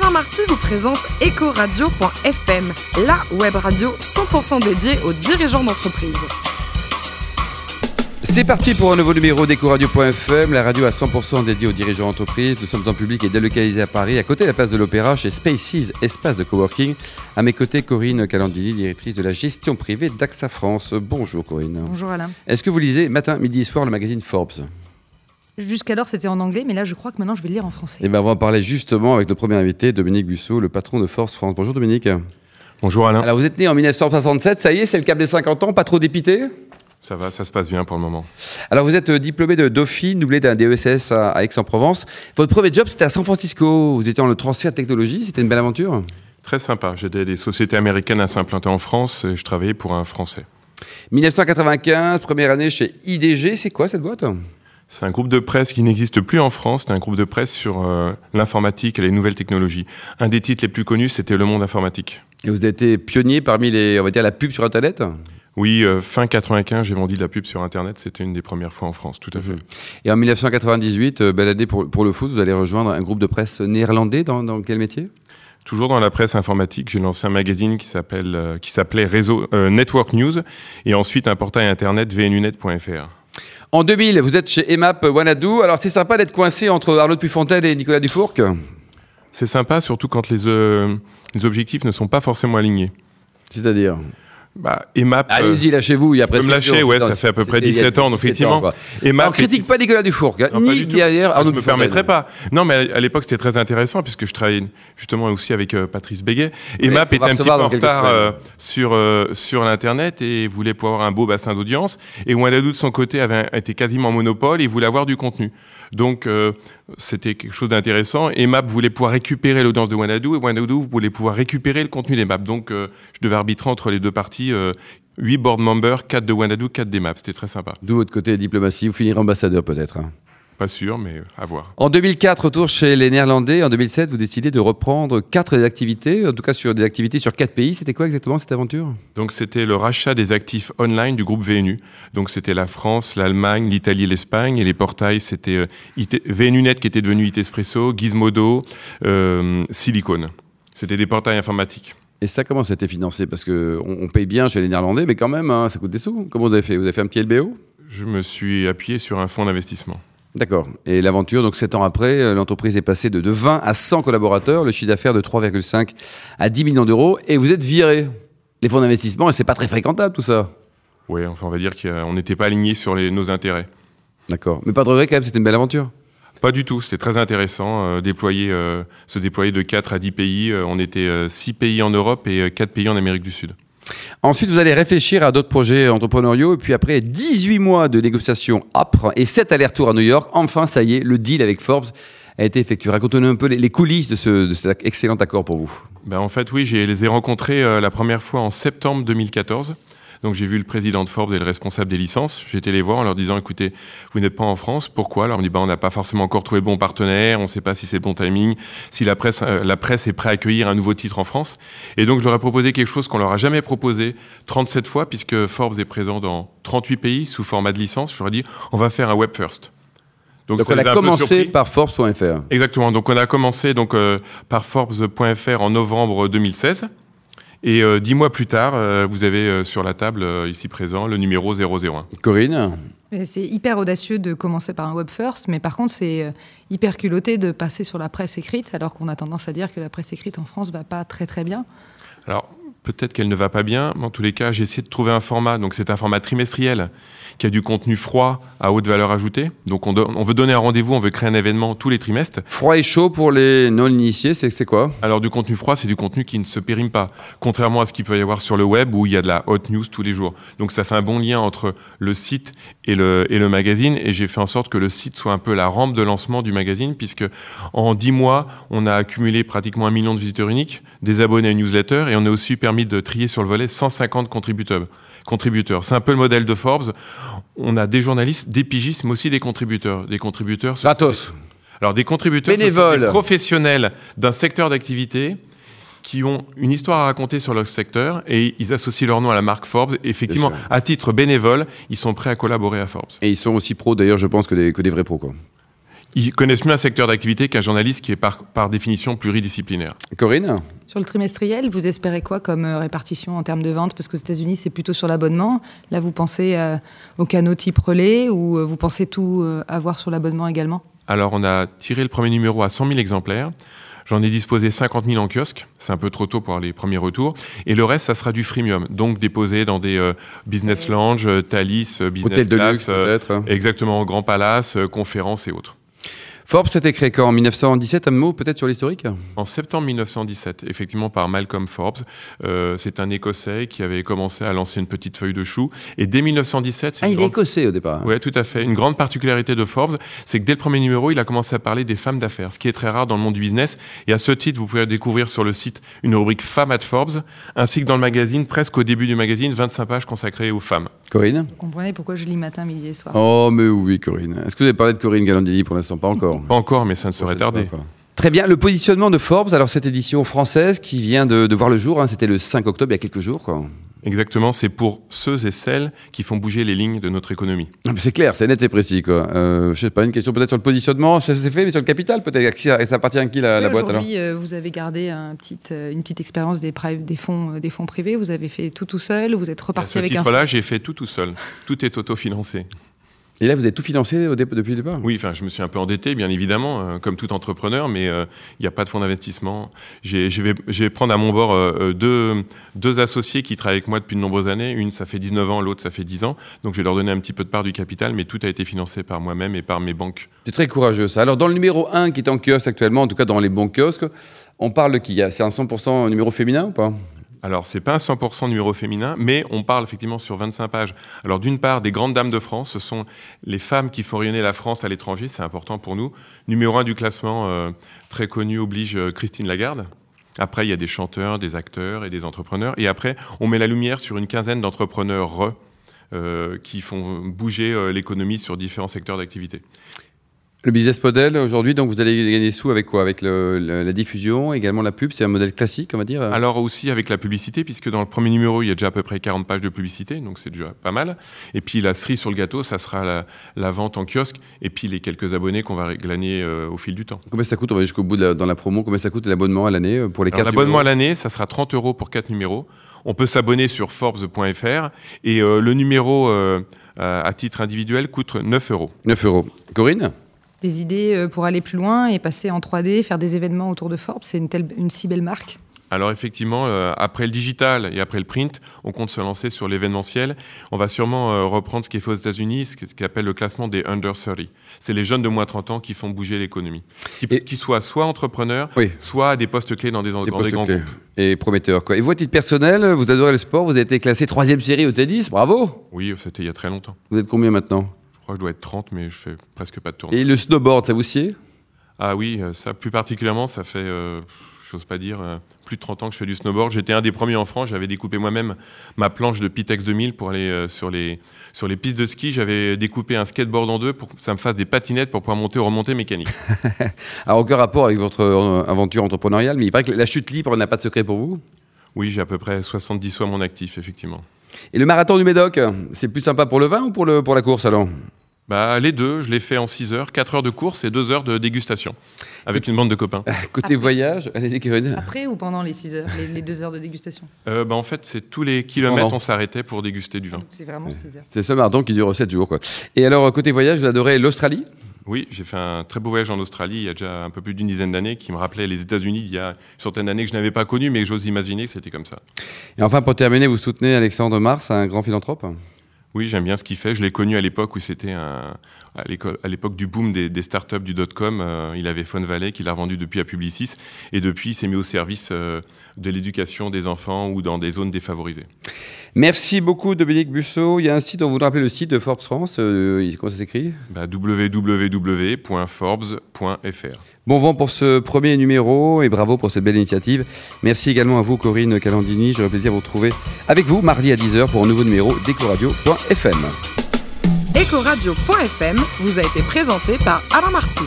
Alain Marty vous présente Ecoradio.fm, la web radio 100% dédiée aux dirigeants d'entreprise. C'est parti pour un nouveau numéro d'Ecoradio.fm, la radio à 100% dédiée aux dirigeants d'entreprise. Nous sommes en public et délocalisés à Paris, à côté de la place de l'Opéra, chez Spaces, espace de coworking. À mes côtés, Corinne Calandini, directrice de la gestion privée d'AXA France. Bonjour Corinne. Bonjour Alain. Est-ce que vous lisez matin, midi et soir le magazine Forbes? Jusqu'alors, c'était en anglais, mais là, je crois que maintenant, je vais le lire en français. Eh bien, on va en parler justement avec notre premier invité, Dominique Busseau, le patron de Forbes France. Bonjour Dominique. Bonjour Alain. Alors, vous êtes né en 1967, ça y est, c'est le cap des 50 ans, pas trop dépité? Ça va, ça se passe bien pour le moment. Alors, vous êtes diplômé de Dauphine, doublé d'un DESS à Aix-en-Provence. Votre premier job, c'était à San Francisco. Vous étiez en le transfert de technologie. C'était une belle aventure? Très sympa. J'aidais des sociétés américaines à s'implanter en France et je travaillais pour un Français. 1995, première année chez IDG. C'est quoi cette boîte? C'est un groupe de presse qui n'existe plus en France. C'est un groupe de presse sur euh, l'informatique et les nouvelles technologies. Un des titres les plus connus, c'était Le Monde informatique. Et vous avez été pionnier parmi les, on va dire, la pub sur Internet? Oui, euh, fin 95, j'ai vendu de la pub sur Internet. C'était une des premières fois en France, tout à fait. Mhm. Et en 1998, euh, belle année pour, pour, le foot, vous allez rejoindre un groupe de presse néerlandais. Dans, dans quel métier? Toujours dans la presse informatique, j'ai lancé un magazine qui s'appelle, qui s'appelait Réseau Network News, et ensuite un portail internet vnunet.fr. En 2000, vous êtes chez EMAP Wanadoo. Alors c'est sympa d'être coincé entre Arnaud Pufontaine et Nicolas Dufourc? C'est sympa, surtout quand les, euh, les objectifs ne sont pas forcément alignés. C'est-à-dire? Bah, EMAP. Allez-y, lâchez-vous. Il y a presque. Me lâcher, ouais, ça fait à peu près 17 ans, donc effectivement. EMAP. critique pas Nicolas Dufour, ni derrière Arnaud Je ne me permettrai pas. Non, mais à l'époque, c'était très intéressant, puisque je travaillais justement aussi avec euh, Patrice Béguet. EMAP était un petit peu en retard euh, sur, euh, sur l'Internet et voulait pouvoir avoir un beau bassin d'audience. Et Wanadoo, de son côté, avait été quasiment monopole et voulait avoir du contenu. Donc, euh, c'était quelque chose d'intéressant. Et Map voulait pouvoir récupérer l'audience de Wanadoo et Wanadoo voulait pouvoir récupérer le contenu des maps. Donc, euh, je devais arbitrer entre les deux parties. 8 euh, board members, 4 de Wanadoo, 4 des maps. C'était très sympa. D'où votre côté diplomatie. Vous finirez ambassadeur peut-être. Hein. Pas sûr, mais à voir. En 2004, retour chez les Néerlandais. En 2007, vous décidez de reprendre quatre activités, en tout cas sur des activités sur quatre pays. C'était quoi exactement cette aventure? Donc c'était le rachat des actifs online du groupe VNU. Donc c'était la France, l'Allemagne, l'Italie, l'Espagne. Et les portails, c'était euh, VNUnet qui était devenu IT Espresso, Gizmodo, euh, Silicon. C'était des portails informatiques. Et ça, comment ça a été financé? Parce qu'on on paye bien chez les Néerlandais, mais quand même, hein, ça coûte des sous. Comment vous avez fait? Vous avez fait un petit LBO Je me suis appuyé sur un fonds d'investissement. D'accord. Et l'aventure, donc 7 ans après, euh, l'entreprise est passée de, 20 à 100 collaborateurs, le chiffre d'affaires de 3,5 à 10 millions d'euros, et vous êtes viré. Les fonds d'investissement, c'est pas très fréquentable tout ça. Oui, enfin on va dire qu'on n'était pas aligné sur nos intérêts. D'accord. Mais pas de regret quand même, c'était une belle aventure. Pas du tout, c'était très intéressant. Euh, déployer, euh, se déployer de 4 à 10 pays. on était 6 pays en Europe et 4 pays en Amérique du Sud. Ensuite, vous allez réfléchir à d'autres projets entrepreneuriaux. Et puis après 18 mois de négociations âpres et 7 allers-retours à New York, enfin, ça y est, le deal avec Forbes a été effectué. Racontez-nous un peu les coulisses de, ce, cet excellent accord pour vous. Ben en fait, oui, je les ai rencontrés euh, la première fois en septembre 2014. Donc j'ai vu le président de Forbes et le responsable des licences. J'ai été les voir en leur disant écoutez, vous n'êtes pas en France, pourquoi? Alors on me dit bah, on n'a pas forcément encore trouvé bon partenaire, on ne sait pas si c'est bon timing, si la presse, euh, la presse est prête à accueillir un nouveau titre en France. Et donc je leur ai proposé quelque chose qu'on leur a jamais proposé 37 fois, puisque Forbes est présent dans 38 pays sous format de licence. Je leur ai dit on va faire un web first. Donc, on a commencé par Forbes.fr. Exactement. Donc on a commencé donc euh, par Forbes.fr en novembre 2016. Et euh, dix mois plus tard, euh, vous avez euh, sur la table, ici présent, le numéro 001. Corinne C'est hyper audacieux de commencer par un web first, mais par contre, c'est hyper culotté de passer sur la presse écrite, alors qu'on a tendance à dire que la presse écrite en France va pas très très bien. Alors, peut-être qu'elle ne va pas bien, mais en tous les cas, j'ai essayé de trouver un format. Donc, c'est un format trimestriel qui a du contenu froid à haute valeur ajoutée. Donc, on, on veut donner un rendez-vous, on veut créer un événement tous les trimestres. Froid et chaud pour les non-initiés, c'est quoi? Alors, du contenu froid, c'est du contenu qui ne se périme pas. Contrairement à ce qu'il peut y avoir sur le web où il y a de la hot news tous les jours. Donc, ça fait un bon lien entre le site et le, et le magazine. Et j'ai fait en sorte que le site soit un peu la rampe de lancement du magazine, puisque en dix mois, on a accumulé pratiquement un million de visiteurs uniques, des abonnés à une newsletter, et on a aussi permis de trier sur le volet 150 contributeurs. contributeurs. C'est un peu le modèle de Forbes. On a des journalistes, des pigistes, mais aussi des contributeurs. Des contributeurs. Gratos. Alors des contributeurs, bénévoles, des professionnels d'un secteur d'activité qui ont une histoire à raconter sur leur secteur et ils associent leur nom à la marque Forbes. effectivement, à titre bénévole, ils sont prêts à collaborer à Forbes. Et ils sont aussi pros, d'ailleurs, je pense, que des, que des vrais pros. Quoi. Ils connaissent mieux un secteur d'activité qu'un journaliste qui est par, par définition pluridisciplinaire. Corinne Sur le trimestriel, vous espérez quoi comme euh, répartition en termes de vente Parce qu'aux États-Unis, c'est plutôt sur l'abonnement. Là, vous pensez euh, au canot type relais ou euh, vous pensez tout avoir sur l'abonnement également? Alors, on a tiré le premier numéro à 100 000 exemplaires. J'en ai disposé 50 000 en kiosque. C'est un peu trop tôt pour les premiers retours. Et le reste, ça sera du freemium. Donc déposé dans des business lounge, Thalys, business Hôtel de luxe, peut-être. Exactement, Grand Palace, conférences et autres. Forbes s'était créé quand En 1917, un mot peut-être sur l'historique? En septembre 1917, effectivement par Malcolm Forbes. Euh, c'est un Écossais qui avait commencé à lancer une petite feuille de chou. Et dès 1917... Ah, il est écossais au départ Oui, tout à fait. Une grande particularité de Forbes, c'est que dès le premier numéro, il a commencé à parler des femmes d'affaires, ce qui est très rare dans le monde du business. Et à ce titre, vous pouvez découvrir sur le site une rubrique Femmes at Forbes, ainsi que dans le magazine, presque au début du magazine, 25 pages consacrées aux femmes. Corinne? Vous comprenez pourquoi je lis matin, midi et soir? Oh, mais oui, Corinne. Est-ce que vous avez parlé de Corinne Galandini pour l'instant? Pas encore. Pas encore, mais ça ne serait tardé. Très bien. Le positionnement de Forbes, alors cette édition française qui vient de, voir le jour, hein, c'était le 5 octobre, il y a quelques jours. Quoi. Exactement, c'est pour ceux et celles qui font bouger les lignes de notre économie. C'est clair, c'est net et précis. Quoi. Euh, je sais pas, une question peut-être sur le positionnement, ça s'est fait, mais sur le capital peut-être. Ça appartient à qui la, la boîte alors Aujourd'hui, euh, vous avez gardé un petit, euh, une petite expérience des, des, fonds, euh, des fonds privés, vous avez fait tout tout seul, vous êtes reparti avec un. À ce titre-là, j'ai fait tout tout seul. Tout est autofinancé. Et là, vous avez tout financé depuis le départ? Oui, enfin, je me suis un peu endetté, bien évidemment, euh, comme tout entrepreneur, mais euh, il n'y a pas de fonds d'investissement. Je vais, vais, prendre à mon bord euh, deux, deux, associés qui travaillent avec moi depuis de nombreuses années. Une, ça fait 19 ans, l'autre, ça fait 10 ans. Donc, je vais leur donner un petit peu de part du capital, mais tout a été financé par moi-même et par mes banques. C'est très courageux, ça. Alors, dans le numéro 1 qui est en kiosque actuellement, en tout cas dans les bons kiosques, on parle de qui? C'est un 100% numéro féminin ou pas? Alors, c'est pas un 100% numéro féminin, mais on parle effectivement sur 25 pages. Alors, d'une part, des grandes dames de France, ce sont les femmes qui font rayonner la France à l'étranger, c'est important pour nous. Numéro un du classement, euh, très connu, oblige euh, Christine Lagarde. Après, il y a des chanteurs, des acteurs et des entrepreneurs. Et après, on met la lumière sur une quinzaine d'entrepreneurs euh, qui font bouger l'économie sur différents secteurs d'activité. Le business model aujourd'hui, donc vous allez gagner des sous avec quoi? Avec la diffusion, également la pub, c'est un modèle classique, on va dire? Alors aussi avec la publicité, puisque dans le premier numéro, il y a déjà à peu près 40 pages de publicité, donc c'est déjà pas mal. Et puis la cerise sur le gâteau, ça sera la, vente en kiosque, et puis les quelques abonnés qu'on va glaner euh, au fil du temps. Combien ça coûte? On va jusqu'au bout dans la promo. Combien ça coûte l'abonnement à l'année euh, pour les 4 L'abonnement à l'année, ça sera 30 euros pour 4 numéros. On peut s'abonner sur Forbes.fr, et euh, le numéro à titre individuel coûte 9 euros. 9 euros. Corinne? Des idées euh, pour aller plus loin et passer en 3D, faire des événements autour de Forbes C'est une, une si belle marque alors effectivement, euh, après le digital et après le print, on compte se lancer sur l'événementiel. On va sûrement euh, reprendre ce qui est fait aux États-Unis, ce qu'on appelle le classement des under 30. C'est les jeunes de moins de 30 ans qui font bouger l'économie. Qui, soient soit entrepreneurs, soit à des postes clés dans des, des, grands groupes. Et prometteurs. Quoi. Et vous, à titre personnel, vous adorez le sport, vous avez été classé troisième série au tennis, bravo Oui, c'était il y a très longtemps. Vous êtes combien maintenant? Crois que je dois être 30, mais je fais presque pas de tournée. Et le snowboard, ça vous sied? Ah oui, euh, ça plus particulièrement, ça fait, euh, j'ose pas dire, euh, plus de 30 ans que je fais du snowboard. J'étais un des premiers en France, j'avais découpé moi-même ma planche de Pitex 2000 pour aller sur, les, sur les pistes de ski. J'avais découpé un skateboard en deux pour que ça me fasse des patinettes pour pouvoir monter ou remonter mécanique. Alors, aucun rapport avec votre aventure entrepreneuriale, mais il paraît que la chute libre n'a pas de secret pour vous? Oui, j'ai à peu près 70 fois mon actif, effectivement. Et le marathon du Médoc, c'est plus sympa pour le vin ou pour, le, pour la course alors? Bah, les deux, je l'ai fait en 6 heures, 4 heures de course et 2 heures de dégustation, avec une bande de copains. Côté voyage, allez Après ou pendant les 6 heures, les, 2 heures de dégustation? Euh, bah, En fait, c'est tous les kilomètres, on s'arrêtait pour déguster du vin. C'est vraiment 6 heures. C'est ce marathon qui dure 7 jours. Quoi. Et alors, côté voyage, vous adorez l'Australie? Oui, j'ai fait un très beau voyage en Australie il y a déjà un peu plus d'une dizaine d'années qui me rappelait les États-Unis il y a une centaine d'années que je n'avais pas connu, mais j'ose imaginer que c'était comme ça. Et enfin, pour terminer, vous soutenez Alexandre Mars, un grand philanthrope? Oui, j'aime bien ce qu'il fait. Je l'ai connu à l'époque où c'était à l'époque du boom des, des startups du dot-com. Euh, il avait Phone Valley qu'il a revendu depuis à Publicis. Et depuis, il s'est mis au service euh, de l'éducation des enfants ou dans des zones défavorisées. Merci beaucoup, Dominique Busso. Il y a un site, on vous rappelle le site de Forbes France. Euh, comment ça s'écrit? Bah, www.forbes.fr. Bon vent pour ce premier numéro et bravo pour cette belle initiative. Merci également à vous, Corinne Calandini. J'aurais plaisir à vous retrouver avec vous mardi à 10h pour un nouveau numéro d'Ecoradio.fm. Ecoradio.fm vous a été présenté par Alain Marty.